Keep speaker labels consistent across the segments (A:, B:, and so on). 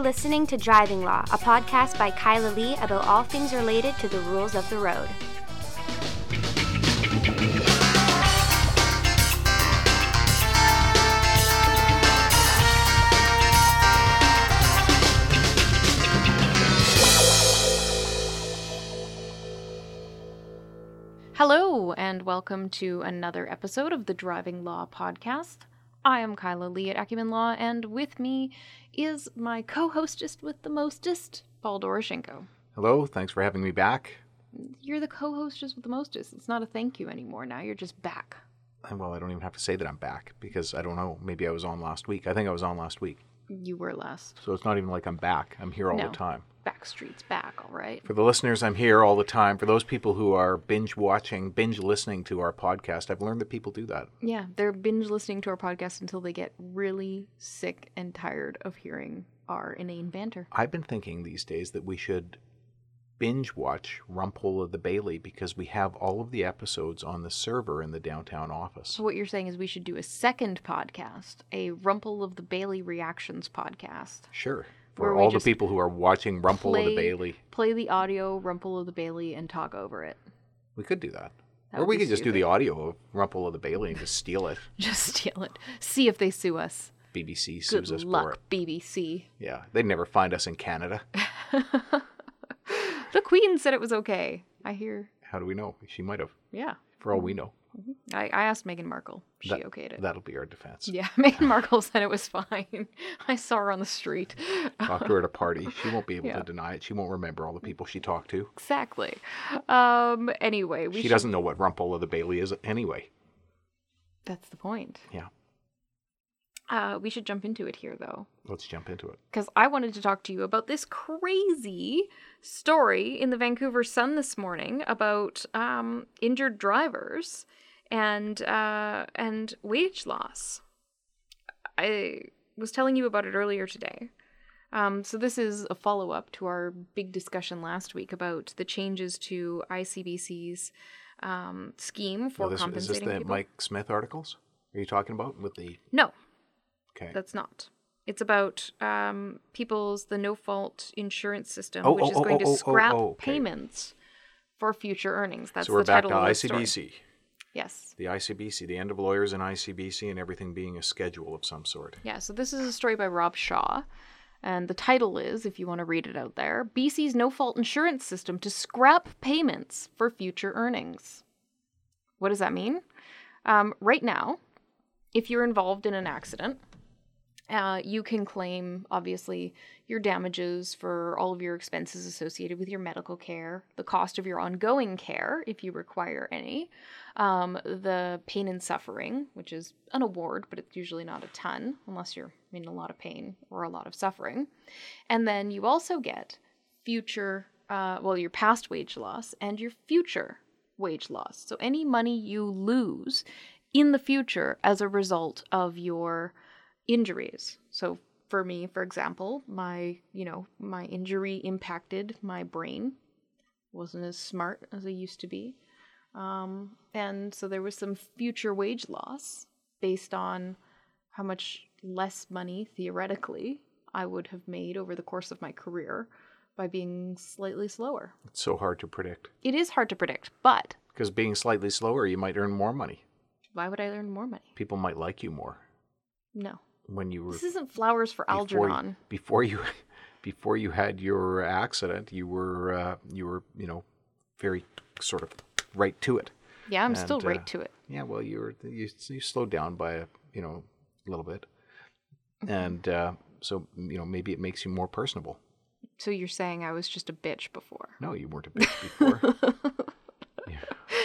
A: You're listening to Driving Law, a podcast by Kyla Lee about all things related to the rules of the road.
B: Hello, and welcome to another episode of the Driving Law Podcast. I am Kyla Lee at Acumen Law, and with me is my co hostess with the mostest, Paul Doroshenko.
C: Hello, thanks for having me back.
B: You're the co hostess with the mostest. It's not a thank you anymore. Now you're just back.
C: Uh, well, I don't even have to say that I'm back because I don't know. Maybe I was on last week. I think I was on last week.
B: You were last.
C: So it's not even like I'm back. I'm here all
B: No.
C: the time.
B: Backstreet's back, all right?
C: For the listeners, I'm here all the time. For those people who are binge watching, binge listening to our podcast, I've learned that people do that.
B: Yeah, they're binge listening to our podcast until they get really sick and tired of hearing our inane banter.
C: I've been thinking these days that we should binge watch Rumpole of the Bailey because we have all of the episodes on the server in the downtown office.
B: So what you're saying is we should do a second podcast, a Rumpole of the Bailey reactions podcast.
C: Sure. For all the people who are watching Rumpole of the Bailey,
B: Play the audio Rumpole of the Bailey and talk over it.
C: we could do that.
B: That
C: or we could just do the audio of Rumpole of the Bailey and just steal it.
B: Just steal it. See if they sue us.
C: BBC
B: Good
C: sues us for
B: luck,
C: it.
B: BBC.
C: Yeah, they'd never find us in Canada.
B: The Queen said it was okay. I hear.
C: How do we know? She might have,
B: Yeah.
C: for all we mm. know.
B: I, I asked Meghan Markle. She
C: That-
B: okayed it.
C: That'll be our defense.
B: Yeah, Meghan Markle said it was fine. I saw her on the street.
C: Talked to her at a party. She won't be able
B: Yeah.
C: to deny it. She won't remember all the people she talked to.
B: Exactly. Um. Anyway, we
C: she
B: should-
C: doesn't know what Rumpole of the Bailey is anyway.
B: That's the point.
C: Yeah,
B: Uh, we should jump into it here, though.
C: let's jump into it.
B: because I wanted to talk to you about this crazy story in the Vancouver Sun this morning about um, injured drivers and uh, and wage loss. I was telling you about it earlier today. Um, so this is a follow up to our big discussion last week about the changes to ICBC's um, scheme for
C: Well, this, is this the
B: people.
C: Mike Smyth articles? Are you talking about with the?
B: No,
C: Okay.
B: that's not. It's about um, people's the no fault insurance system,
C: Oh,
B: which
C: oh,
B: is
C: oh,
B: going
C: oh,
B: to
C: oh,
B: scrap
C: oh, okay.
B: payments for future earnings. That's
C: so we're
B: the
C: back to
B: title of the story. Yes.
C: The ICBC, the end of lawyers and ICBC, and everything being a schedule of some sort.
B: Yeah. So this is a story by Rob Shaw. And the title is, if you want to read it out there, BC's no fault insurance system to scrap payments for future earnings. What does that mean? Um, right now, if you're involved in an accident, uh, you can claim, obviously, your damages for all of your expenses associated with your medical care, the cost of your ongoing care, if you require any, um, the pain and suffering, which is an award, but it's usually not a ton unless you're in a lot of pain or a lot of suffering. And then you also get future, uh, well, your past wage loss and your future wage loss. So any money you lose in the future as a result of your injuries. So for me, for example, my, you know, my injury impacted my brain. Wasn't as smart as I used to be. Um, and so there was some future wage loss based on how much less money theoretically I would have made over the course of my career by being slightly slower.
C: It's so hard to predict.
B: It is hard to predict, but
C: Because being slightly slower, you might earn more money.
B: why would I earn more money?
C: People might like you more
B: No.
C: When you were
B: This isn't flowers for Algernon.
C: before you before you had your accident. You were uh, you were you know very sort of right to it.
B: Yeah, I'm still right
C: uh,
B: to it.
C: Yeah, well, you were you, you slowed down by a you know a little bit,
B: Mm-hmm.
C: and uh, so you know maybe it makes you more personable.
B: So you're saying I was just a bitch before.
C: No, you weren't a bitch before.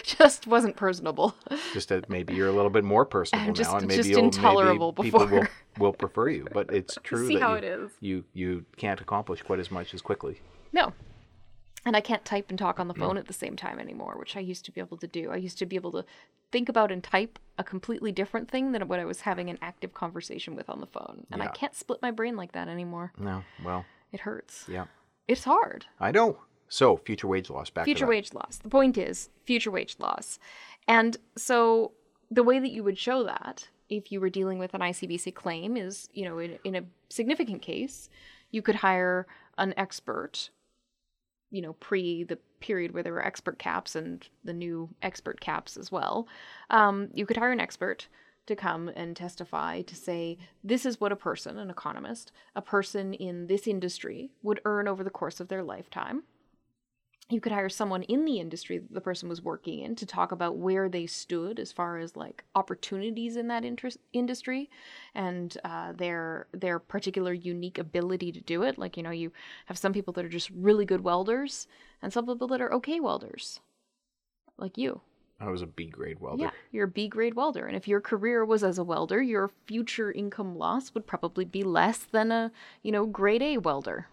B: just wasn't personable.
C: just that maybe you're a little bit more personable
B: just-
C: now, and maybe
B: just intolerable
C: maybe people will,
B: before.
C: Will prefer you. But it's true
B: See
C: that you, you you can't accomplish quite as much as quickly.
B: No. And I can't type and talk on the mm. phone at the same time anymore, which I used to be able to do. I used to be able to think about and type a completely different thing than what I was having an active conversation with on the phone. And I can't split my brain like that anymore.
C: No, well,
B: It hurts.
C: yeah,
B: It's hard.
C: I know. So future wage loss. Back
B: future wage loss. The point is future wage loss. And so the way that you would show that if you were dealing with an ICBC claim is, you know, in, in a significant case, You could hire an expert, you know, pre the period where there were expert caps and the new expert caps as well. Um, you could hire an expert to come and testify to say this is what a person, an economist, a person in this industry would earn over the course of their lifetime you could hire someone in the industry that the person was working in to talk about where they stood as far as like opportunities in that interest industry and uh, their their particular unique ability to do it like you know you have some people that are just really good welders and some people that are okay welders like you
C: I was a B grade welder.
B: yeah you're a b grade welder and if your career was as a welder your future income loss would probably be less than a you know grade a welder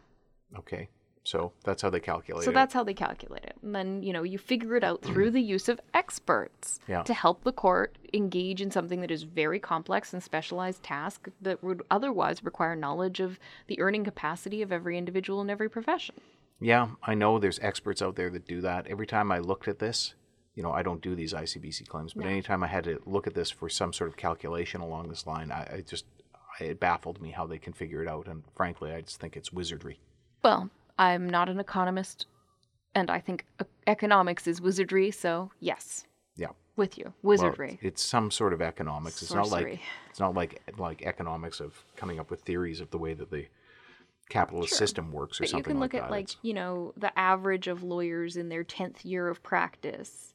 C: Okay. So that's how they calculate
B: So
C: it.
B: So that's how they calculate it. And then, you know, you figure it out through the use of experts
C: Yeah.
B: to help the court engage in something that is very complex and specialized task that would otherwise require knowledge of the earning capacity of every individual in every profession.
C: Yeah, I know there's experts out there that do that. Every time I looked at this, you know, I don't do these ICBC claims, but
B: No.
C: anytime I had to look at this for some sort of calculation along this line, I, I just it baffled me how they can figure it out. And frankly, I just think it's wizardry.
B: Well, I'm not an economist and I think economics is wizardry, so yes,
C: Yeah.
B: with you.
C: Well,
B: Wizardry.
C: it's some sort of economics. It's not like it's not like like economics of coming up with theories of the way that the capitalist
B: Sure.
C: system works or
B: But you can look
C: like
B: at
C: that.
B: like
C: It's-
B: you know the average of lawyers in their 10th year of practice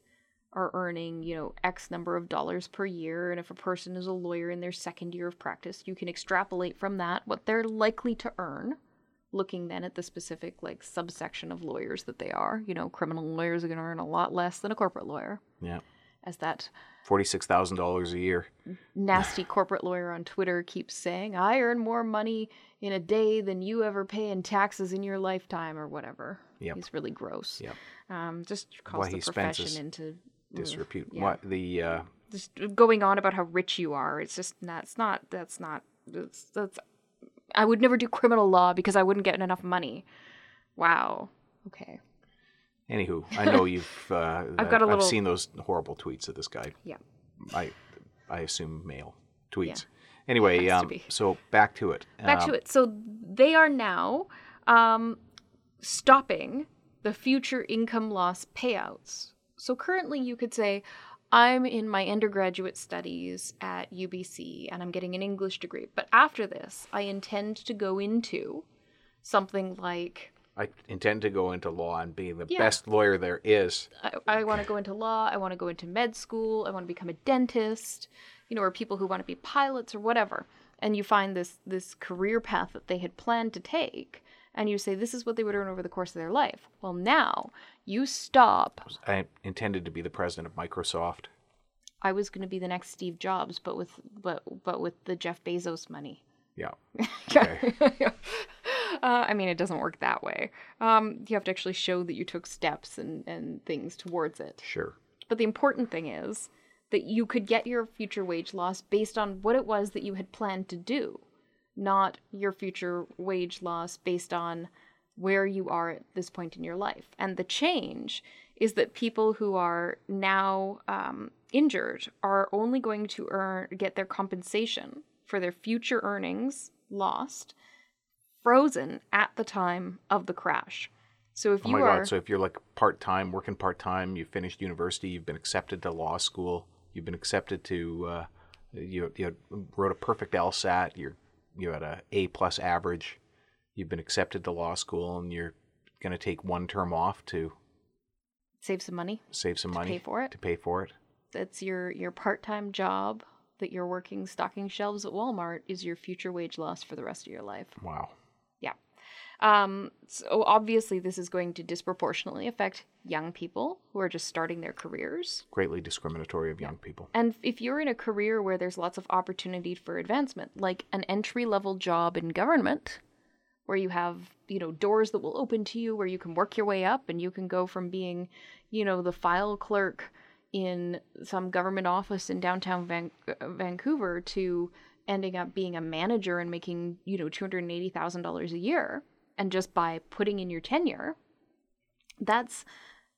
B: are earning you know x number of dollars per year and if a person is a lawyer in their second year of practice you can extrapolate from that what they're likely to earn looking then at the specific like subsection of lawyers that they are you know criminal lawyers are going to earn a lot less than a corporate lawyer
C: yeah,
B: as that
C: forty six thousand dollars a year.
B: nasty corporate lawyer on Twitter keeps saying, I earn more money in a day than you ever pay in taxes in your lifetime or whatever.
C: Yep.
B: He's really gross.
C: Yep.
B: Um, just calls
C: Why
B: the
C: he
B: profession into
C: Disrepute.
B: yeah.
C: What the uh,
B: just going on about how rich you are. It's just that's not that's not that's that's I would never do criminal law because I wouldn't get enough money. Wow. Okay.
C: Anywhu, I know you've. Uh,
B: I've got a little-
C: seen those horrible tweets of this guy.
B: Yeah.
C: I, I assume male tweets.
B: Yeah.
C: Anyway, um, so back to it.
B: back
C: Um,
B: to it. So they are now um, stopping the future income loss payouts. So currently, you could say, I'm in my undergraduate studies at UBC and I'm getting an English degree. But after this, I intend to go into something like
C: I intend to go into law and be the
B: Yeah.
C: best lawyer there is.
B: I, I want to go into law, I want to go into med school, I want to become a dentist, you know, or people who want to be pilots or whatever. And you find this this career path that they had planned to take, and you say this is what they would earn over the course of their life. Well, now you stop.
C: I intended to be the president of Microsoft.
B: I was going to be the next Steve Jobs, but with but but with the Jeff Bezos money.
C: Yeah.
B: Okay. uh, I mean, it doesn't work that way. Um, you have to actually show that you took steps and, and things towards it.
C: Sure.
B: But the important thing is that you could get your future wage loss based on what it was that you had planned to do, not your future wage loss based on where you are at this point in your life. And the change is that people who are now um, injured are only going to earn get their compensation for their future earnings lost frozen at the time of the crash. So if you
C: Oh
B: you
C: my
B: are
C: God. So if you're like part time, working part time, you finished university, you've been accepted to law school, you've been accepted to, uh, you, you wrote a perfect LSAT, you're, you had a A plus average, you've been accepted to law school, and you're going to take one term off to
B: save some money,
C: save some
B: To
C: money
B: pay for it?
C: To pay for it.
B: that's your your part-time job that you're working stocking shelves at Walmart is your future wage loss for the rest of your life.
C: Wow.
B: Um, so obviously this is going to disproportionately affect young people who are just starting their careers.
C: Greatly discriminatory of young people.
B: And if you're in a career where there's lots of opportunity for advancement, like an entry level job in government, where you have, you know, doors that will open to you where you can work your way up and you can go from being, you know, the file clerk in some government office in downtown Van- uh, Vancouver to ending up being a manager and making, you know, $280,000 a year. And just by putting in your tenure, that's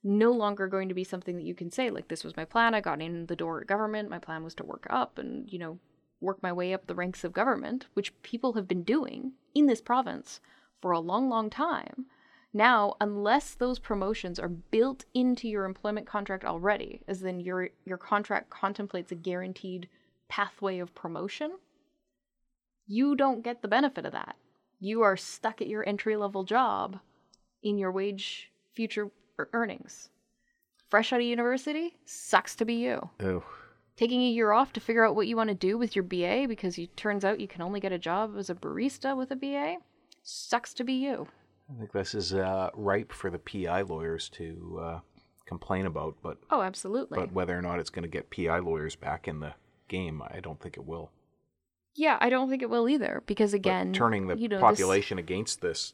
B: no longer going to be something that you can say like this was my plan i got in the door at government my plan was to work up and you know work my way up the ranks of government which people have been doing in this province for a long, long time. Now, unless those promotions are built into your employment contract already, as then your your contract contemplates a guaranteed pathway of promotion, you don't get the benefit of that. You are stuck at your entry level job in your wage future earnings. Fresh out of university, sucks to be you.
C: Oh,
B: Taking a year off to figure out what you want to do with your BA because it turns out you can only get a job as a barista with a BA, sucks to be you.
C: I think this is uh, ripe for the PI lawyers to uh, complain about, but
B: Oh, absolutely.
C: but whether or not it's going to get PI lawyers back in the game, I don't think it will.
B: Yeah, I don't think it will either because
C: But
B: again,
C: turning the
B: you know, this-
C: population against this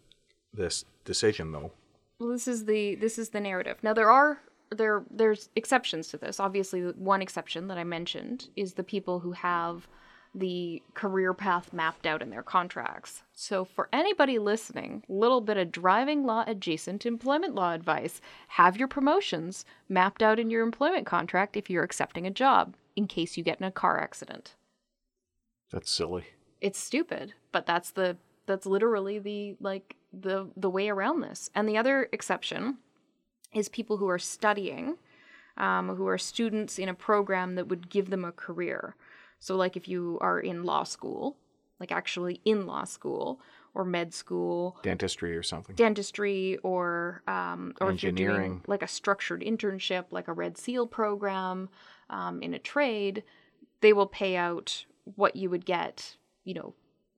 C: this decision, though,
B: well, this is the this is the narrative. Now there are there there's exceptions to this. Obviously, the one exception that I mentioned is the people who have the career path mapped out in their contracts. So for anybody listening, little bit of driving law adjacent employment law advice. Have your promotions mapped out in your employment contract if you're accepting a job in case you get in a car accident.
C: That's silly.
B: it's stupid but that's the that's literally the like the the way around this and the other exception is people who are studying um, who are students in a program that would give them a career so like if you are in law school like actually in law school or med school
C: Dentistry or something.
B: dentistry or um, or if you're doing like a structured internship, like a Red Seal program um, in a trade, they will pay out what you would get, you know,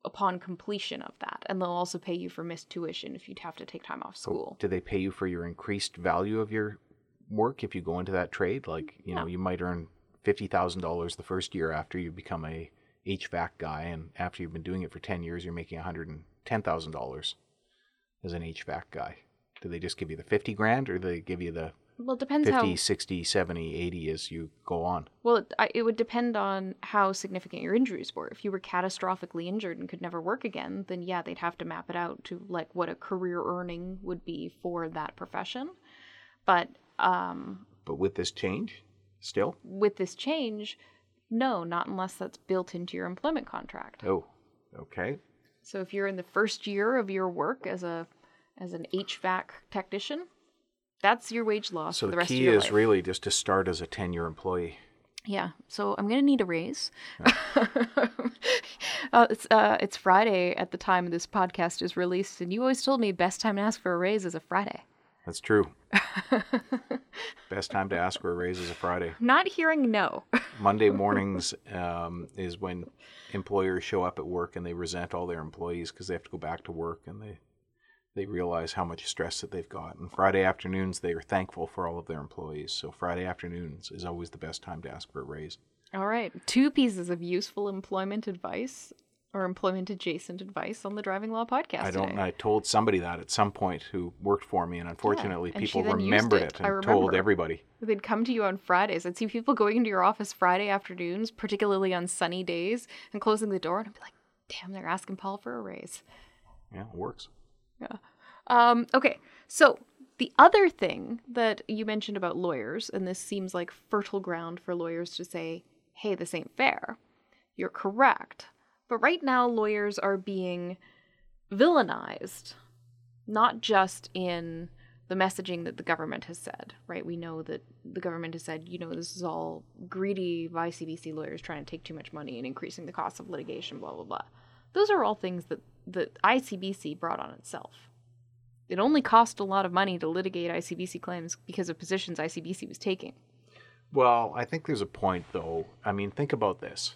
B: upon completion of that, and they'll also pay you for missed tuition if you'd have to take time off oh, school.
C: Do they pay you for your increased value of your work if you go into that trade? Like, you know, you might earn fifty thousand dollars the first year after you become a HVAC guy, and after you've been doing it for ten years, you're making one hundred and ten thousand dollars as an HVAC guy. Do they just give you the fifty grand, or do they give you the
B: Well, it depends
C: 50,
B: how
C: 60, 70, 80 as you go on?
B: Well, it, I, it would depend on how significant your injuries were. If you were catastrophically injured and could never work again, then yeah, they'd have to map it out to like what a career earning would be for that profession. But um,
C: But with this change, still,
B: with this change, no, not unless that's built into your employment contract.
C: oh, okay.
B: So if you're in the first year of your work as a as an HVAC technician, that's your wage loss
C: So
B: for the
C: the
B: rest of
C: key
B: your
C: is
B: life.
C: really just to start as a ten-year employee.
B: Yeah, so I'm gonna need a raise. uh, it's uh, it's Friday at the time this podcast is released, and you always told me best time to ask for a raise is a Friday.
C: That's true. Best time to ask for a raise is a Friday.
B: Not hearing no.
C: Monday mornings um, is when employers show up at work and they resent all their employees because they have to go back to work and they they realize how much stress that they've got. And Friday afternoons they are thankful for all of their employees. So Friday afternoons is always the best time to ask for a raise.
B: All right, two pieces of useful employment advice or employment adjacent advice on the Driving Law podcast.
C: I don't.
B: today.
C: I told somebody that at some point who worked for me, and unfortunately,
B: and she
C: people remembered
B: it.
C: it, and told everybody.
B: They'd come to you on Fridays. I'd see people going into your office Friday afternoons, particularly on sunny days, and closing the door, and I'd be like, "Damn, they're asking Paul for a raise."
C: Yeah, it works.
B: Um, okay, so the other thing that you mentioned about lawyers, and this seems like fertile ground for lawyers to say, hey, this ain't fair. You're correct. But right now, lawyers are being villainized, not just in the messaging that the government has said, right? We know that the government has said, you know, this is all greedy ICBC lawyers trying to take too much money and increasing the cost of litigation, blah, blah, blah. Those are all things that, that ICBC brought on itself. It only cost a lot of money to litigate ICBC claims because of positions ICBC was taking.
C: Well, I think there's a point, though. I mean, think about this.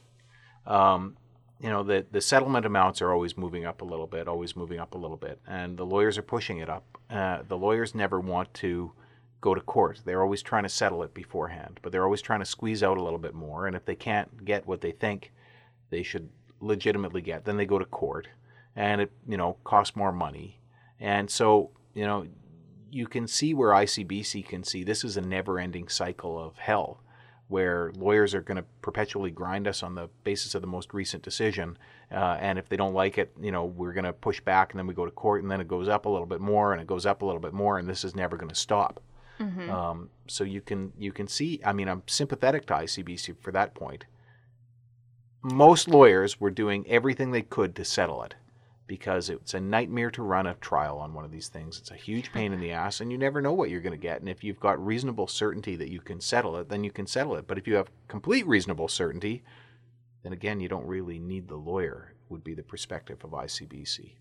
C: Um, you know, the the settlement amounts are always moving up a little bit, always moving up a little bit, and the lawyers are pushing it up. Uh, the lawyers never want to go to court. They're always trying to settle it beforehand, but they're always trying to squeeze out a little bit more. And if they can't get what they think they should legitimately get, then they go to court, and it you know costs more money. And so you know you can see where ICBC can see this is a never-ending cycle of hell, where lawyers are going to perpetually grind us on the basis of the most recent decision, uh, and if they don't like it, you know, we're going to push back, and then we go to court, and then it goes up a little bit more, and it goes up a little bit more, and this is never going to stop. Um, so you can you can see. I mean, I'm sympathetic to ICBC for that point. Most lawyers were doing everything they could to settle it because it's a nightmare to run a trial on one of these things. It's a huge pain in the ass, and you never know what you're going to get. And if you've got reasonable certainty that you can settle it, then you can settle it. But if you have complete reasonable certainty, then again, you don't really need the lawyer, would be the perspective of ICBC.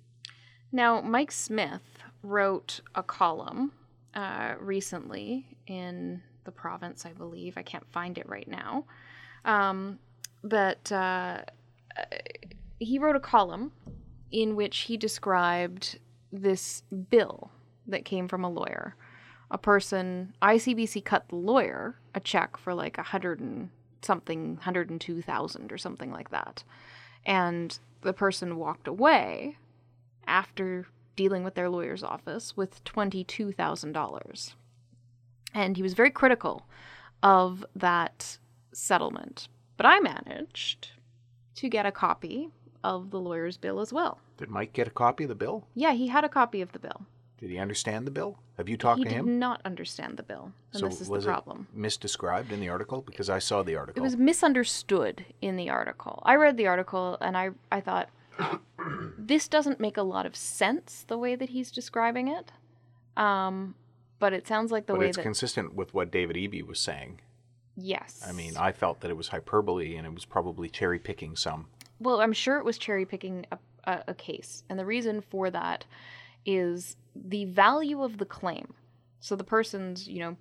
B: Now, Mike Smyth wrote a column uh, recently in the province, I believe. I can't find it right now. Um, but uh, he wrote a column in which he described this bill that came from a lawyer. A person, ICBC cut the lawyer a check for like a hundred and something, hundred and two thousand or something like that. And the person walked away after dealing with their lawyer's office with $22,000. And he was very critical of that settlement. But I managed to get a copy of the lawyer's bill as well.
C: Did Mike get a copy of the bill?
B: Yeah, he had a copy of the bill.
C: Did he understand the bill? Have you talked
B: he
C: to
B: did
C: him?
B: not understand the bill. And
C: so
B: this is
C: was
B: the problem.
C: it misdescribed in the article? Because I saw the article.
B: It was misunderstood in the article. I read the article and I, I thought, this doesn't make a lot of sense the way that he's describing it. Um, but it sounds like the
C: but
B: way
C: it's
B: that.
C: consistent with what David Eby was saying.
B: yes.
C: I mean, I felt that it was hyperbole and it was probably cherry picking some.
B: Well, I'm sure it was cherry picking a, a, a case. And the reason for that is the value of the claim. So the person's, you know,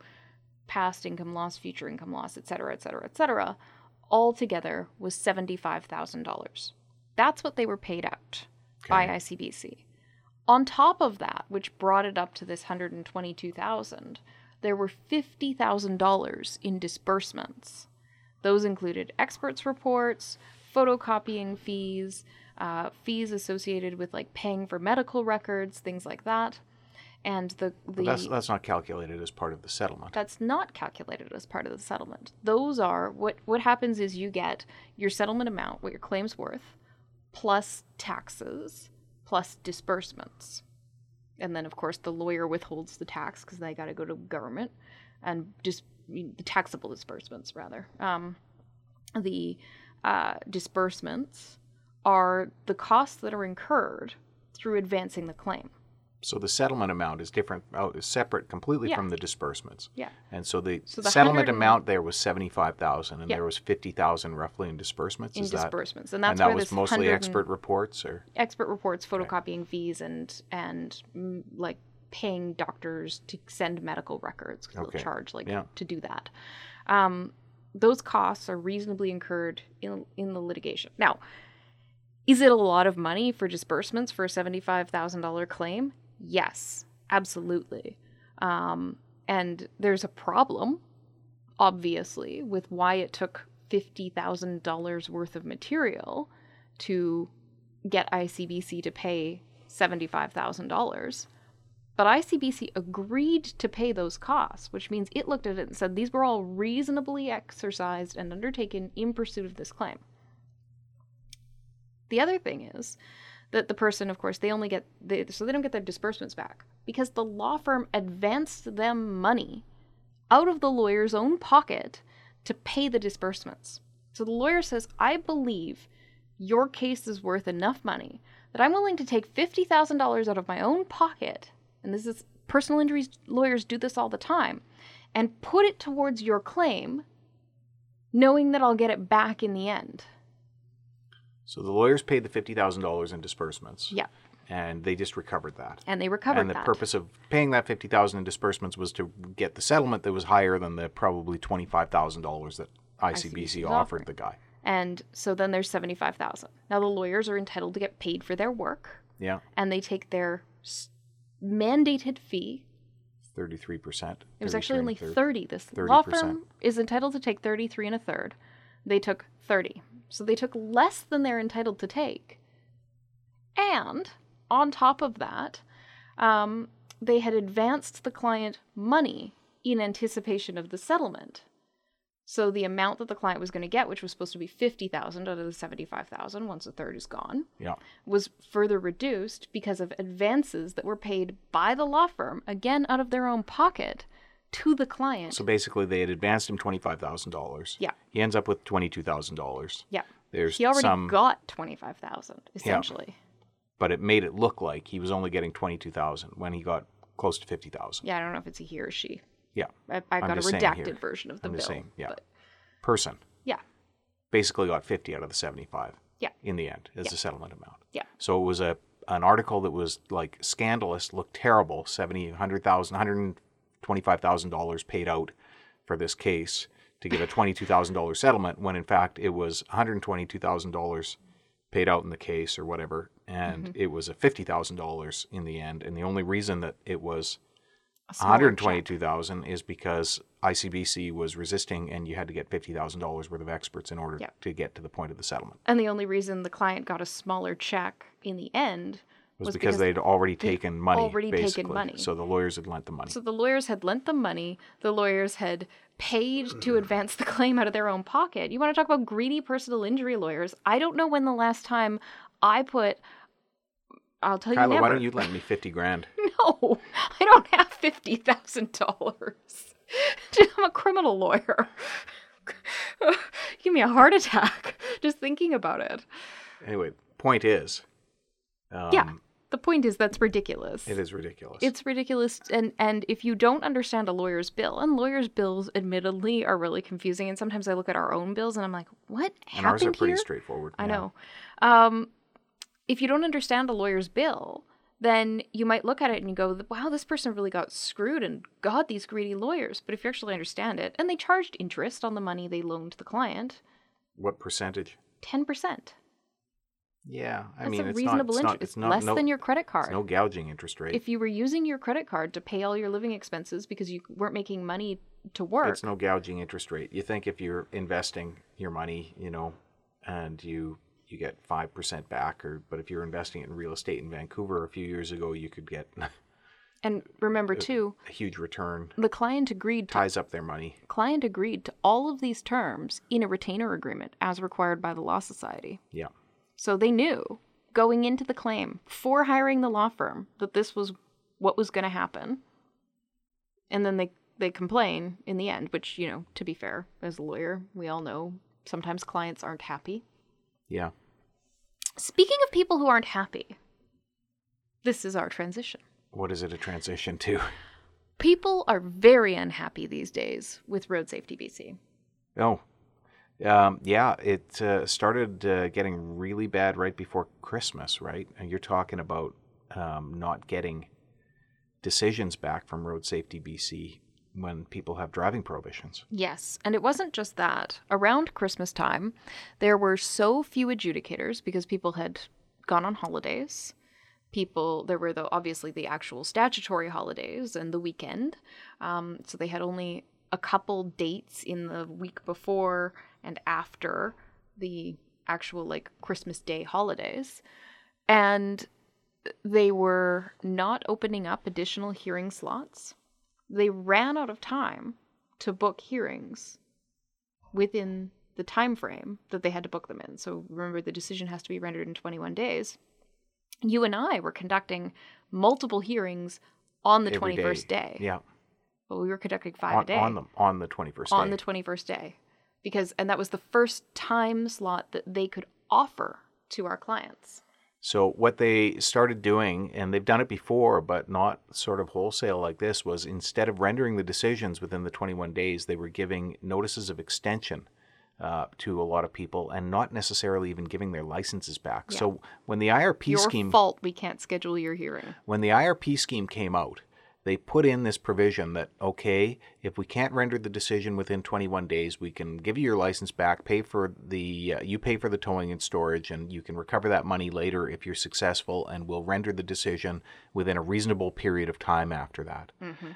B: past income loss, future income loss, et cetera, et cetera, et cetera, all together was $75,000. That's what they were paid out by ICBC. On top of that, which brought it up to this 122,000, there were $50,000 in disbursements. Those included experts' reports, photocopying fees, uh, fees associated with like paying for medical records, things like that. And the, the
C: that's that's not calculated as part of the settlement.
B: that's not calculated as part of the settlement. Those are what what happens is you get your settlement amount, what your claim's worth, plus taxes, plus disbursements. And then of course the lawyer withholds the tax because they got to go to government and just the taxable disbursements rather. Um, the uh, disbursements are the costs that are incurred through advancing the claim.
C: So the settlement amount is different, oh, is separate completely
B: Yeah.
C: from the disbursements.
B: Yeah.
C: And so the,
B: So the
C: settlement
B: 100
C: amount there was seventy five thousand, and
B: Yeah.
C: there was fifty thousand roughly in disbursements.
B: In
C: is that,
B: disbursements, and that's
C: and that was mostly
B: 100 and-
C: expert reports, or
B: expert reports, photocopying fees, and and mm, like paying doctors to send medical records because
C: Okay.
B: they'll charge like
C: Yeah.
B: to do that. Um, those costs are reasonably incurred in in the litigation. Now, is it a lot of money for disbursements for a seventy five thousand dollar claim? Yes, absolutely. Um, and there's a problem, obviously, with why it took fifty thousand dollars worth of material to get ICBC to pay $75,000. But ICBC agreed to pay those costs, which means it looked at it and said these were all reasonably exercised and undertaken in pursuit of this claim. The other thing is that the person, of course, they only get, so they don't get their disbursements back because the law firm advanced them money out of the lawyer's own pocket to pay the disbursements. So the lawyer says, I believe your case is worth enough money that I'm willing to take $50,000 out of my own pocket, and this is personal injuries lawyers do this all the time, and put it towards your claim, knowing that I'll get it back in the end.
C: so the lawyers paid the fifty thousand dollars in disbursements.
B: Yeah.
C: And they just recovered that.
B: And they recovered that.
C: and the
B: that.
C: purpose of paying that fifty thousand in disbursements was to get the settlement that was higher than the probably twenty five thousand dollars that ICBC,
B: ICBC
C: offered
B: offering.
C: the guy.
B: And so then there's 75,000. Now the lawyers are entitled to get paid for their work,
C: Yeah,
B: and they take their mandated fee
C: thirty three percent.
B: It was actually only 30. This law firm is entitled to take 33 and a third. They took 30. So they took less than they're entitled to take. And on top of that, um, they had advanced the client money in anticipation of the settlement. So the amount that the client was going to get, which was supposed to be 50,000 out of the 75,000 once a third is gone,
C: Yeah.
B: was further reduced because of advances that were paid by the law firm, again out of their own pocket, to the client.
C: So basically, they had advanced him twenty five thousand dollars.
B: Yeah.
C: He ends up with twenty two thousand dollars.
B: yeah.
C: There's
B: He already
C: some
B: got 25,000 essentially.
C: but it made it look like he was only getting twenty two thousand when he got close to fifty thousand.
B: Yeah, I don't know if it's a he or she.
C: Yeah,
B: I, I've got a redacted version of the
C: I'm
B: bill.
C: saying, yeah.
B: but-
C: person
B: yeah.
C: basically got fifty out of the seventy five.
B: Yeah.
C: in the end as
B: Yeah.
C: the settlement amount.
B: Yeah.
C: So it was a an article that was like scandalous, looked terrible, seventy, hundred thousand, hundred twenty-five thousand dollars paid out for this case to give a twenty-two thousand dollars settlement, when in fact it was one hundred twenty-two thousand dollars paid out in the case or whatever, and
B: Mm-hmm.
C: it was a fifty thousand dollars in the end. And the only reason that it was
B: A
C: one
B: smaller
C: hundred
B: check.
C: twenty-two thousand is because ICBC was resisting, and you had to get fifty thousand dollars worth of experts in order
B: Yeah.
C: to get to the point of the settlement.
B: And the only reason the client got a smaller check in the end
C: was,
B: was
C: because,
B: because
C: they'd already taken money.
B: already taken money.
C: So the lawyers had lent the money.
B: So the lawyers had lent them money. The lawyers had paid to advance the claim out of their own pocket. You want to talk about greedy personal injury lawyers? I don't know when the last time I put. I'll tell you
C: Kyla, why don't you lend me fifty grand?
B: No, I don't have fifty thousand dollars. I'm a criminal lawyer. Give me a heart attack just thinking about it.
C: Anyway, point is, um,
B: yeah, the point is that's ridiculous.
C: it is ridiculous.
B: It's ridiculous, and and if you don't understand a lawyer's bill, and lawyers' bills, admittedly, are really confusing. And sometimes I look at our own bills and I'm like, what
C: and
B: happened
C: ours are pretty straightforward.
B: I
C: yeah.
B: know. Um, if you don't understand a lawyer's bill, then you might look at it and you go, wow, this person really got screwed and God, these greedy lawyers. But if you actually understand it, and they charged interest on the money they loaned the client,
C: What percentage?
B: 10%.
C: Yeah, I
B: That's
C: mean,
B: a
C: it's
B: reasonable
C: not,
B: interest.
C: it's
B: It's,
C: not,
B: less
C: no,
B: than your credit
C: it's
B: card.
C: no gouging interest rate.
B: if you were using your credit card to pay all your living expenses because you weren't making money to work,
C: It's no gouging interest rate. You think if you're investing your money, you know, and you you get five percent back, or but if you're investing in real estate in Vancouver a few years ago, you could get
B: and remember
C: Uh,
B: too,
C: a huge return.
B: the client agreed to
C: Ties up their money.
B: client agreed to all of these terms in a retainer agreement as required by the law society.
C: Yeah,
B: So they knew going into the claim for hiring the law firm that this was what was going to happen. And then they they complain in the end, which, you know, to be fair, as a lawyer, we all know sometimes clients aren't happy.
C: Yeah.
B: Speaking of people who aren't happy, this is our transition.
C: What is it a transition to?
B: People are very unhappy these days with Road Safety BC.
C: Oh, um, yeah. It uh, started uh, getting really bad right before Christmas, right? And you're talking about um, not getting decisions back from Road Safety BC when people have driving prohibitions.
B: Yes, and it wasn't just that. Around Christmas time, there were so few adjudicators because people had gone on holidays. People, there were the obviously the actual statutory holidays and the weekend, um, so they had only a couple dates in the week before and after the actual like Christmas Day holidays, and they were not opening up additional hearing slots they ran out of time to book hearings within the time frame that they had to book them in. So remember the decision has to be rendered in 21 days. You and I were conducting multiple hearings on the
C: Every
B: 21st day.
C: Yeah,
B: But we were conducting 5
C: on,
B: a day
C: on the on the twenty first
B: on
C: day.
B: the 21st day. Because and that was the first time slot that they could offer to our clients.
C: So what they started doing, and they've done it before, but not sort of wholesale like this, was instead of rendering the decisions within the 21 days, they were giving notices of extension uh, to a lot of people, and not necessarily even giving their licenses back.
B: Yeah.
C: So when the IRP scheme
B: Your
C: scheme,
B: fault we can't schedule your hearing.
C: when the IRP scheme came out, they put in this provision that okay, if we can't render the decision within 21 days, we can give you your license back, pay for the uh, you pay for the towing and storage, and you can recover that money later if you're successful, and we'll render the decision within a reasonable period of time after that.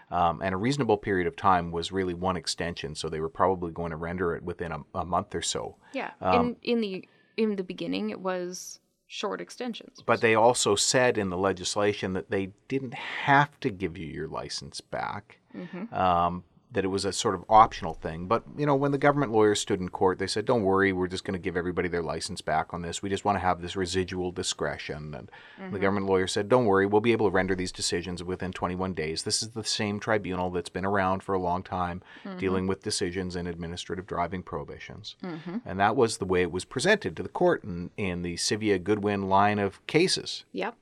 C: Um, and a reasonable period of time was really one extension, so they were probably going to render it within a, a month or so.
B: Yeah.
C: Um,
B: in in the in the beginning it was short extensions.
C: But they also said in the legislation that they didn't have to give you your license back.
B: Mm-hmm.
C: Um, that it was a sort of optional thing. But you know, when the government lawyers stood in court, they said, "Don't worry, we're just going to give everybody their license back on this. We just want to have this residual discretion." And the mm-hmm. government lawyer said, "Don't worry, we'll be able to render these decisions within 21 days. This is the same tribunal that's been around for a long time, mm-hmm. dealing with decisions in administrative driving prohibitions." Mm-hmm. And that was the way it was presented to the court in, in the Sivia Goodwin line of cases.
B: Yep.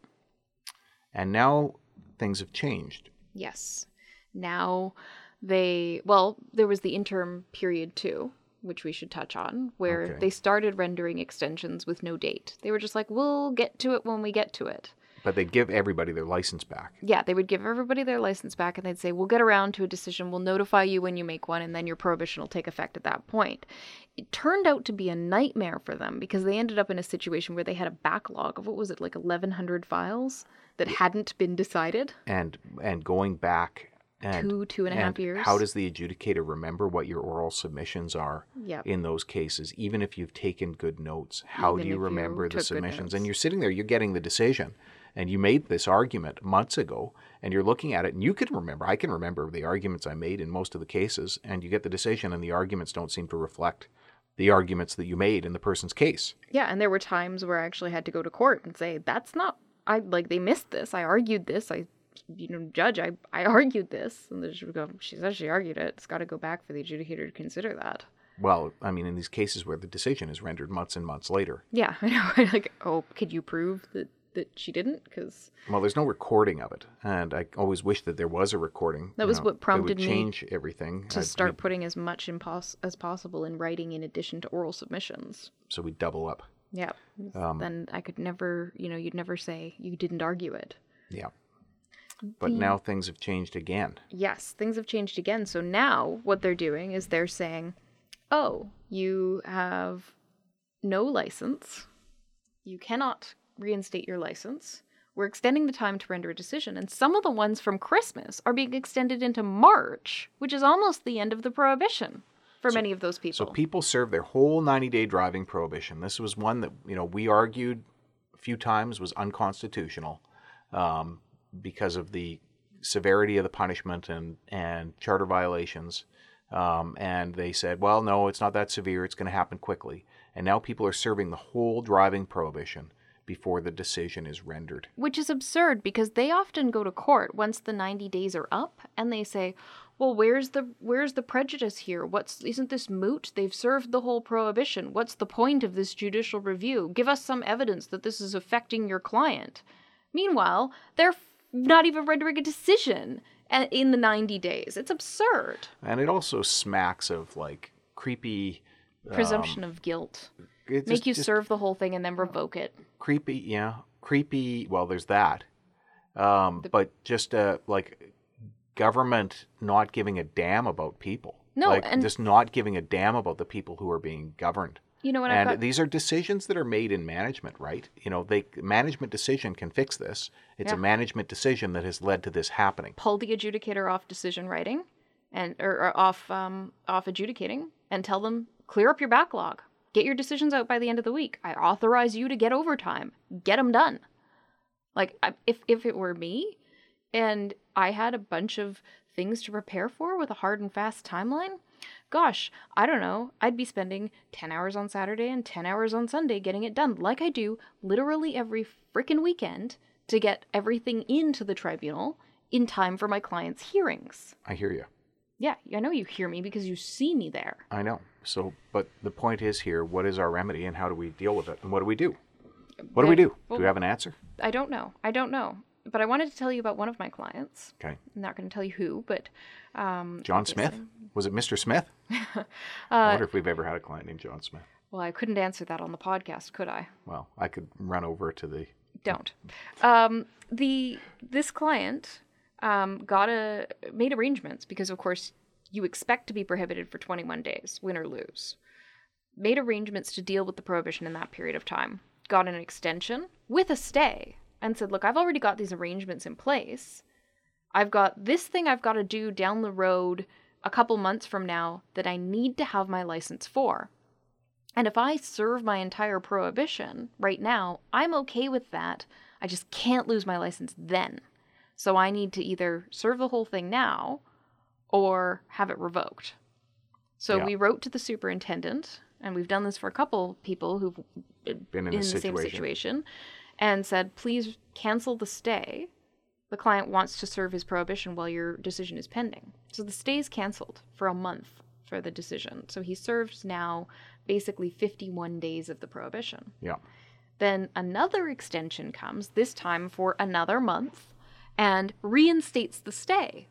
C: And now things have changed.
B: Yes. Now they, well, there was the interim period too, which we should touch on, where
C: Okay.
B: they started rendering extensions with no date. They were just like, we'll get to it when we get to it.
C: But they'd give everybody their license back.
B: Yeah, they would give everybody their license back and they'd say, We'll get around to a decision. We'll notify you when you make one, and then your prohibition will take effect at that point. It turned out to be a nightmare for them because they ended up in a situation where they had a backlog of what was it, like 1,100 files that hadn't been decided?
C: and and going back and
B: Two, two and a half years.
C: How does the adjudicator remember what your oral submissions are
B: Yep.
C: in those cases? Even if you've taken good notes, how
B: Even
C: do you
B: if you
C: remember the submissions? And you're sitting there, you're getting the decision, and you made this argument months ago, and you're looking at it, and you can remember. I can remember the arguments I made in most of the cases, and you get the decision, and the arguments don't seem to reflect the arguments that you made in the person's case.
B: Yeah, and there were times where I actually had to go to court and say, That's not, I like, they missed this. I argued this. I, you know, judge, I, I argued this. And the judge would go, She says she argued it. It's got to go back for the adjudicator to consider that.
C: Well, I mean, in these cases where the decision is rendered months and months later,
B: Yeah, I know. like, oh, could you prove that that she didn't? Because
C: Well, there's no recording of it, and I always wish that there was a recording.
B: That
C: you
B: was
C: know,
B: what prompted me
C: change everything.
B: to
C: I'd-
B: start putting as much impos- as possible in writing in addition to oral submissions.
C: so we double up.
B: Yeah.
C: Um,
B: then I could never, you know, you'd never say you didn't argue it.
C: Yeah. But now things have changed again.
B: Yes, things have changed again. So now what they're doing is they're saying, "Oh, you have no license. You cannot reinstate your license. We're extending the time to render a decision, and some of the ones from Christmas are being extended into March, which is almost the end of the prohibition for many of those people."
C: So people serve their whole 90-day driving prohibition. This was one that you know we argued a few times was unconstitutional um, because of the severity of the punishment and and charter violations. Um, and they said, well, no, it's not that severe. It's going to happen quickly. And now people are serving the whole driving prohibition before the decision is rendered.
B: Which is absurd because they often go to court once the 90 days are up and they say, "Well, where's the where's the prejudice here? What's isn't this moot? They've served the whole prohibition. What's the point of this judicial review? Give us some evidence that this is affecting your client." Meanwhile, they're not even rendering a decision in the 90 days. It's absurd.
C: And it also smacks of like creepy.
B: Presumption of guilt. Make
C: just-
B: you
C: just
B: serve the whole thing and then revoke it.
C: creepy. Yeah, creepy. Well, there's that. Um, but just uh, like government not giving a damn about people.
B: No,
C: like
B: and-
C: just not giving a damn about the people who are being governed.
B: You know what
C: and
B: got
C: these are decisions that are made in management, right? You know, they management decision can fix this. It's
B: Yeah.
C: a management decision that has led to this happening.
B: pull the adjudicator off decision writing and or, or off um, off adjudicating and tell them clear up your backlog get your decisions out by the end of the week i authorize you to get overtime get them done like if if it were me and i had a bunch of things to prepare for with a hard and fast timeline gosh i don't know i'd be spending 10 hours on saturday and 10 hours on sunday getting it done like i do literally every freaking weekend to get everything into the tribunal in time for my clients' hearings.
C: I hear you.
B: Yeah, I know you hear me because you see me there.
C: I know. So, but the point is here: what is our remedy, and how do we deal with it, and what do we do? What do we do? Do we have an answer?
B: I don't know. I don't know. But I wanted to tell you about one of my clients.
C: Okay.
B: I'm not going to tell you who, but um,
C: John Smith? Was it Mr. Smith?
B: Uh,
C: I wonder if we've ever had a client named John Smith.
B: Well, I couldn't answer that on the podcast, could I?
C: Well, I could run over to the.
B: don't. Um, the this client um, got a made arrangements because, of course, you expect to be prohibited for 21 days, win or lose. Made arrangements to deal with the prohibition in that period of time. Got an extension with a stay, and said, "Look, I've already got these arrangements in place. I've got this thing I've got to do down the road a couple months from now that I need to have my license for." And if I serve my entire prohibition right now, I'm okay with that. I just can't lose my license then. So I need to either serve the whole thing now or have it revoked. So
C: Yeah.
B: we wrote to the superintendent, and we've done this for a couple people who've
C: Been in
B: in
C: a
B: the same
C: situation.
B: And said, please cancel the stay. The client wants to serve his prohibition while your decision is pending. So the stay is canceled for a month for the decision. So he serves now basically 51 days of the prohibition.
C: Yeah.
B: Then another extension comes, this time for another month, and reinstates the stay.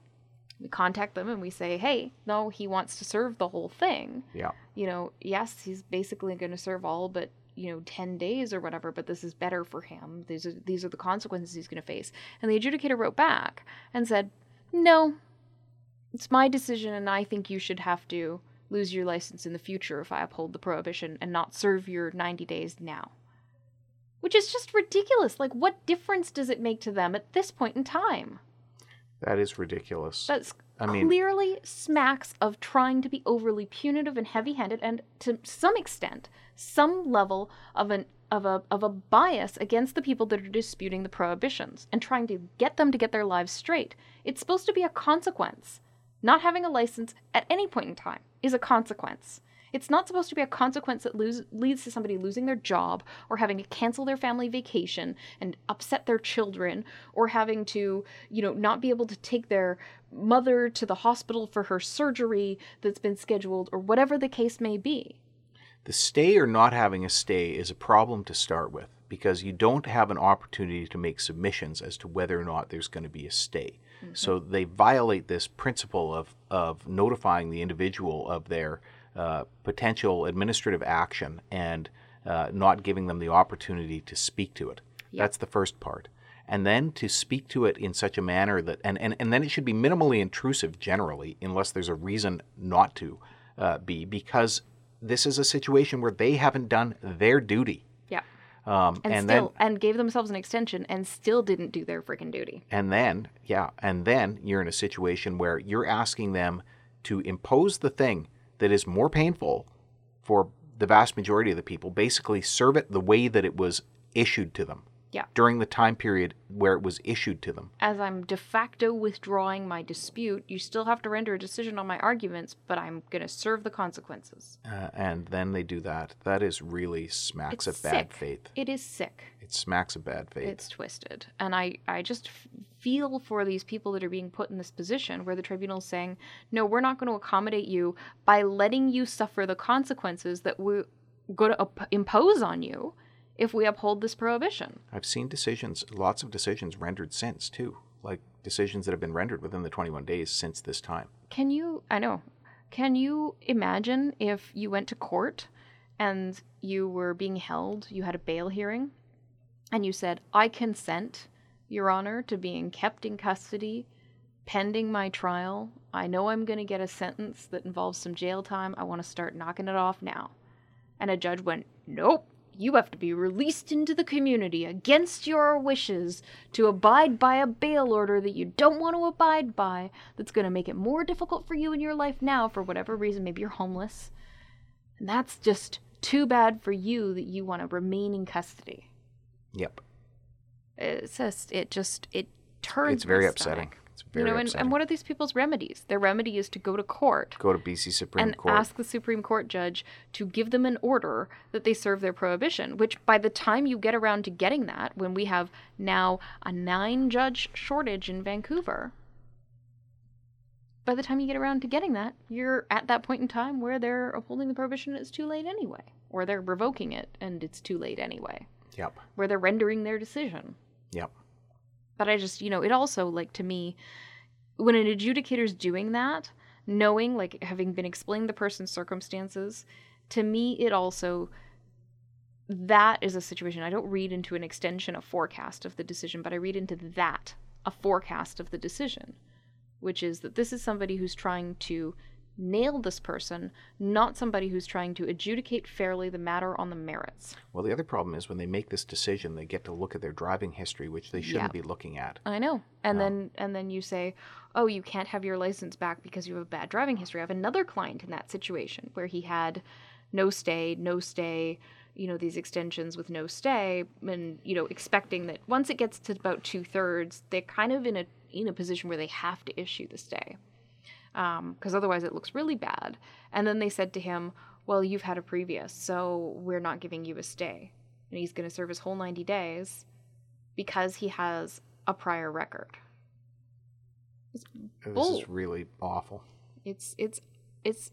B: We contact them and we say, hey, no, he wants to serve the whole thing
C: Yeah.
B: you know, yes, he's basically going to serve all but you know 10 days or whatever but this is better for him. These are these are the consequences he's going to face. And the adjudicator wrote back and said no. It's my decision and i think you should have to lose your license in the future if i uphold the prohibition and not serve your 90 days now. Which is just ridiculous. Like what difference does it make to them at this point in time
C: That is ridiculous.
B: that's
C: I mean-
B: clearly smacks of trying to be overly punitive and heavy-handed, and to some extent, some level of an of a of a bias against the people that are disputing the prohibitions and trying to get them to get their lives straight. It's supposed to be a consequence. Not having a license at any point in time is a consequence. It's not supposed to be a consequence that lose, leads to somebody losing their job or having to cancel their family vacation and upset their children or having to, you know, not be able to take their mother to the hospital for her surgery that's been scheduled or whatever the case may be.
C: The stay or not having a stay is a problem to start with because you don't have an opportunity to make submissions as to whether or not there's going to be a stay. So mm-hmm. they violate this principle of, of notifying the individual of their uh, potential administrative action and uh, not giving them the opportunity to speak to it. That's the first part. And then to speak to it in such a manner that, and, and, and then it should be minimally intrusive generally, unless there's a reason not to uh, be, because this is a situation where they haven't done their duty.
B: Yeah.
C: Um,
B: And,
C: and
B: still
C: then
B: and gave themselves an extension and still didn't do their freaking duty.
C: and then yeah and then you're in a situation where you're asking them to impose the thing that is more painful for the vast majority of the people basically serve it the way that it was issued to them
B: Yeah.
C: during the time period where it was issued to them
B: As I'm de facto withdrawing my dispute, you still have to render a decision on my arguments, but I'm going to serve the consequences.
C: uh, and then they do that that is really smacks
B: It's
C: of bad faith
B: It is sick.
C: it smacks of bad faith
B: It's twisted. And I, I just f- feel for these people that are being put in this position where the tribunal is saying, no, we're not going to accommodate you by letting you suffer the consequences that we're going to op- impose on you if we uphold this prohibition.
C: i've seen decisions lots of decisions rendered since too like decisions that have been rendered within the 21 days since this time
B: Can you, I know, can you imagine if you went to court and you were being held, you had a bail hearing, and you said, I consent, Your Honor, to being kept in custody pending my trial. I know I'm going to get a sentence that involves some jail time. I want to start knocking it off now. And a judge went, Nope. You have to be released into the community against your wishes to abide by a bail order that you don't want to abide by, that's going to make it more difficult for you in your life now for whatever reason. Maybe you're homeless. And that's just too bad for you that you want to remain in custody.
C: yep
B: It's just, it just, it turns.
C: it's very upsetting it's
B: You
C: very
B: know, and,
C: upsetting.
B: and what are these people's remedies? Their remedy is to go to court
C: go to BC Supreme
B: and
C: Court.
B: ask the Supreme Court judge to give them an order that they serve their prohibition, which by the time you get around to getting that, when we have now a nine judge shortage in Vancouver, by the time you get around to getting that, you're at that point in time where they're upholding the prohibition and it's too late anyway. Or they're revoking it and it's too late anyway.
C: Yep.
B: Where they're rendering their decision.
C: Yep.
B: But I just, you know, it also, like, to me, when an adjudicator's doing that, knowing, like, having been explained the person's circumstances, to me, it also, that is a situation. I don't read into an extension, a forecast of the decision, but I read into that, a forecast of the decision, which is that this is somebody who's trying to nail this person, not somebody who's trying to adjudicate fairly the matter on the merits.
C: Well, the other problem is when they make this decision, they get to look at their driving history, which they shouldn't be looking at.
B: I know. And
C: No.
B: then and then you say, "Oh, you can't have your license back because you have a bad driving history." I have another client in that situation where he had no stay, no stay, you know, these extensions with no stay, and you know, expecting that once it gets to about two thirds, they're kind of in a in a position where they have to issue the stay. Um, because otherwise it looks really bad. And then they said to him, Well, you've had a previous, so we're not giving you a stay. And he's going to serve his whole 90 days because he has a prior record.
C: This
B: Bull.
C: is really awful.
B: It's, it's, it's,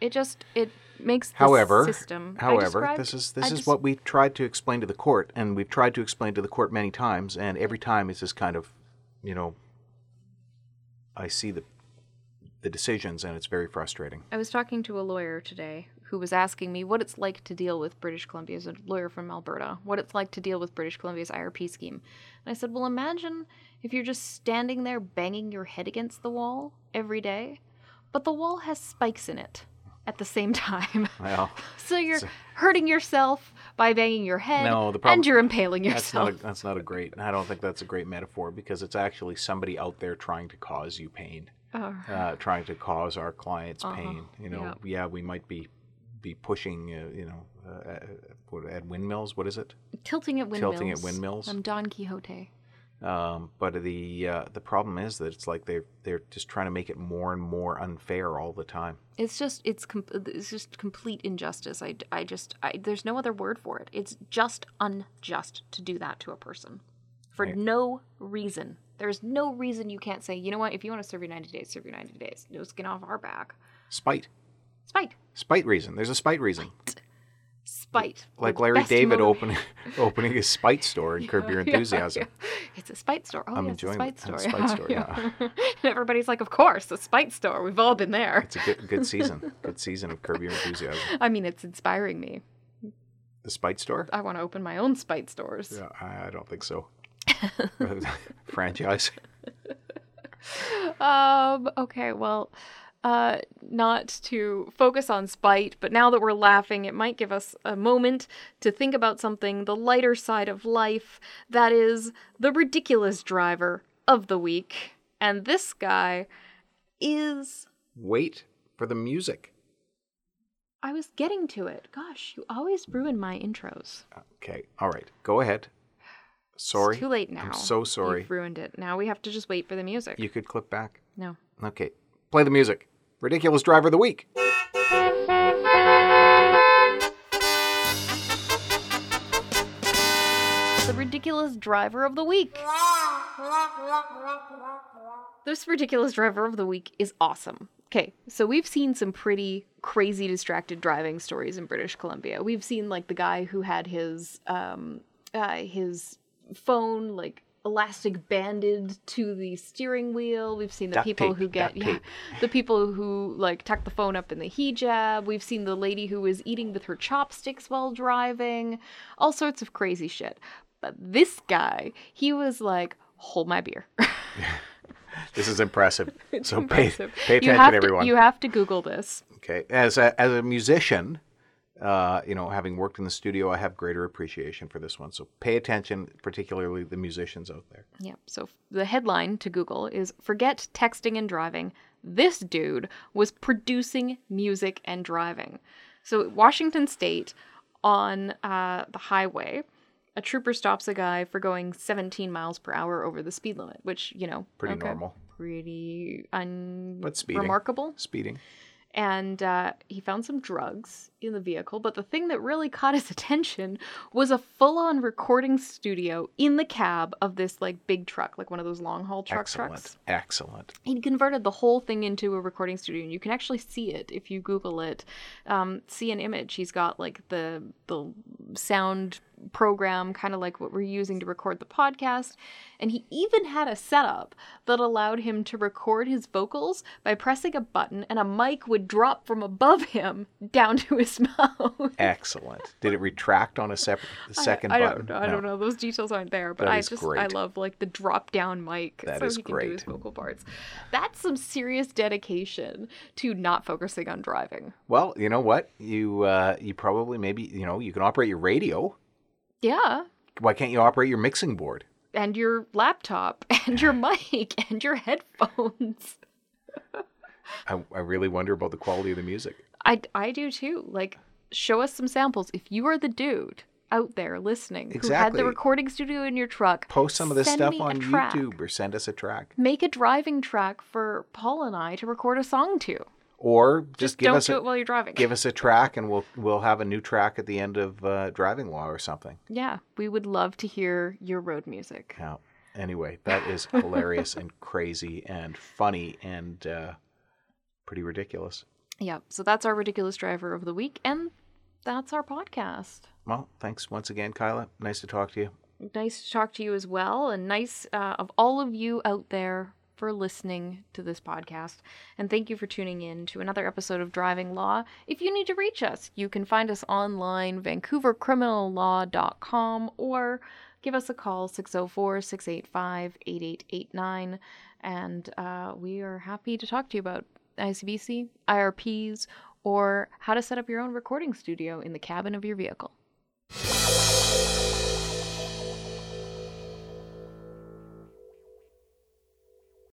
B: it just, it makes the
C: However,
B: system.
C: However, this is this
B: I
C: is
B: just-
C: what we've tried to explain to the court, and we've tried to explain to the court many times, and every time it's just kind of, you know, I see the the decisions, and it's very frustrating.
B: I was talking to a lawyer today who was asking me what it's like to deal with British Columbia, as a lawyer from Alberta, what it's like to deal with British Columbia's IRP scheme. And I said, Well, imagine if you're just standing there banging your head against the wall every day, but the wall has spikes in it at the same time.
C: Well,
B: so you're
C: So-
B: hurting yourself by banging your head,
C: No, the problem-
B: and you're impaling
C: that's not
B: yourself.
C: a, that's not a great. I don't think that's a great metaphor because it's actually somebody out there trying to cause you pain. Uh, trying to cause our clients
B: Uh-huh.
C: pain. You know,
B: Yep.
C: yeah, we might be be pushing, uh, you know, uh, uh, at windmills. What is it?
B: Tilting at windmills.
C: Tilting at windmills.
B: I'm Don Quixote.
C: Um, but the uh, the problem is that it's like they're they're just trying to make it more and more unfair all the time.
B: It's just it's com- it's just complete injustice. I, I just I, there's no other word for it. It's just unjust to do that to a person for
C: Right.
B: no reason. There's no reason you can't say, you know what, if you want to serve your 90 days, serve your 90 days. No skin off our back.
C: Spite,
B: Spite.
C: spite reason. There's a spite reason.
B: Spite.
C: Like Larry David opening opening his spite store and Curb Your Enthusiasm.
B: yeah. It's a spite store. Oh,
C: I'm
B: yeah, it's a
C: enjoying
B: spite
C: the-
B: store.
C: a spite store, yeah.
B: and everybody's like, of course, a spite store. We've all been there.
C: It's a good good season. Good season of Curb Your Enthusiasm.
B: I mean, it's inspiring me.
C: The spite store?
B: I want to open my own spite stores.
C: Yeah, I don't think so. Franchise.
B: Um, okay, well, uh, not to focus on spite, but now that we're laughing, it might give us a moment to think about something, the lighter side of life, that is the ridiculous driver of the week. And this guy is.
C: Wait for the music.
B: I was getting to it. Gosh, you always ruin my intros.
C: Okay. All right. Go ahead. Sorry.
B: It's too late now.
C: I'm so sorry.
B: You've ruined it. Now we have to just wait for the music.
C: You could click back.
B: No.
C: Okay. Play the music. Ridiculous driver of the week.
B: the ridiculous driver of the week. This ridiculous driver of the week is awesome. Okay, so we've seen some pretty crazy distracted driving stories in British Columbia. We've seen like the guy who had his um uh, his phone like elastic banded to the steering wheel. We've seen the people
C: tape,
B: who get yeah,
C: tape.
B: the people who like tuck the phone up in the hijab. We've seen the lady who was eating with her chopsticks while driving. All sorts of crazy shit. But this guy, he was like, "Hold my beer."
C: This is impressive. So
B: impressive.
C: pay pay
B: you
C: attention,
B: have
C: everyone.
B: To, you have to Google this.
C: Okay. As a as a musician, uh, you know, having worked in the studio, I have greater appreciation for this one. So pay attention, particularly the musicians out there.
B: Yeah. So the headline to Google is "Forget texting and driving." This dude was producing music and driving. So Washington State, on uh, the highway, a trooper stops a guy for going 17 miles per hour over the speed limit, which you know,
C: Pretty
B: okay,
C: normal.
B: pretty
C: But speeding.
B: unremarkable.
C: Speeding.
B: and uh, he found some drugs in the vehicle. But the thing that really caught his attention was a full-on recording studio in the cab of this like big truck, like one of those long-haul truck
C: Excellent.
B: trucks.
C: Excellent.
B: He'd converted the whole thing into a recording studio, and you can actually see it if you Google it. Um, see an image. He's got like the the sound program, kind of like what we're using to record the podcast, and he even had a setup that allowed him to record his vocals by pressing a button, and a mic would drop from above him down to his mouth.
C: Excellent. Did it retract on a separate second
B: I, I
C: button?
B: don't know. I
C: No.
B: don't know. Those details aren't there, but
C: That
B: I just I love like the drop down mic
C: That
B: so
C: is
B: he can do his
C: great.
B: vocal parts. That's some serious dedication to not focusing on driving.
C: Well, you know what? You uh, you probably maybe you know you can operate your radio.
B: Yeah.
C: Why can't you operate your mixing board?
B: And your laptop and your mic and your headphones.
C: I, I really wonder about the quality of the music.
B: I, I do too. Like, show us some samples. If you are the dude out there listening who had the recording studio in your truck,
C: Post some of this stuff on. YouTube or send us a track.
B: Make a driving track for Paul and I to record a song to.
C: Or just,
B: Just
C: give
B: don't
C: us
B: do
C: a,
B: it while you're driving.
C: give us a track and we'll we'll have a new track at the end of uh, driving law or something.
B: yeah, we would love to hear your road music.
C: Yeah. Anyway, that is hilarious and crazy and funny and uh, pretty ridiculous.
B: Yeah, so that's our ridiculous driver of the week, and that's our podcast.
C: Well, thanks once again, Kyla. Nice to talk to you.
B: Nice to talk to you as well, and nice uh, of all of you out there for listening to this podcast. And thank you for tuning in to another episode of Driving Law. If you need to reach us, you can find us online, vancouvercriminallaw.com, or give us a call, 604 685 8889. And uh, we are happy to talk to you about ICBC, IRPs, or how to set up your own recording studio in the cabin of your vehicle.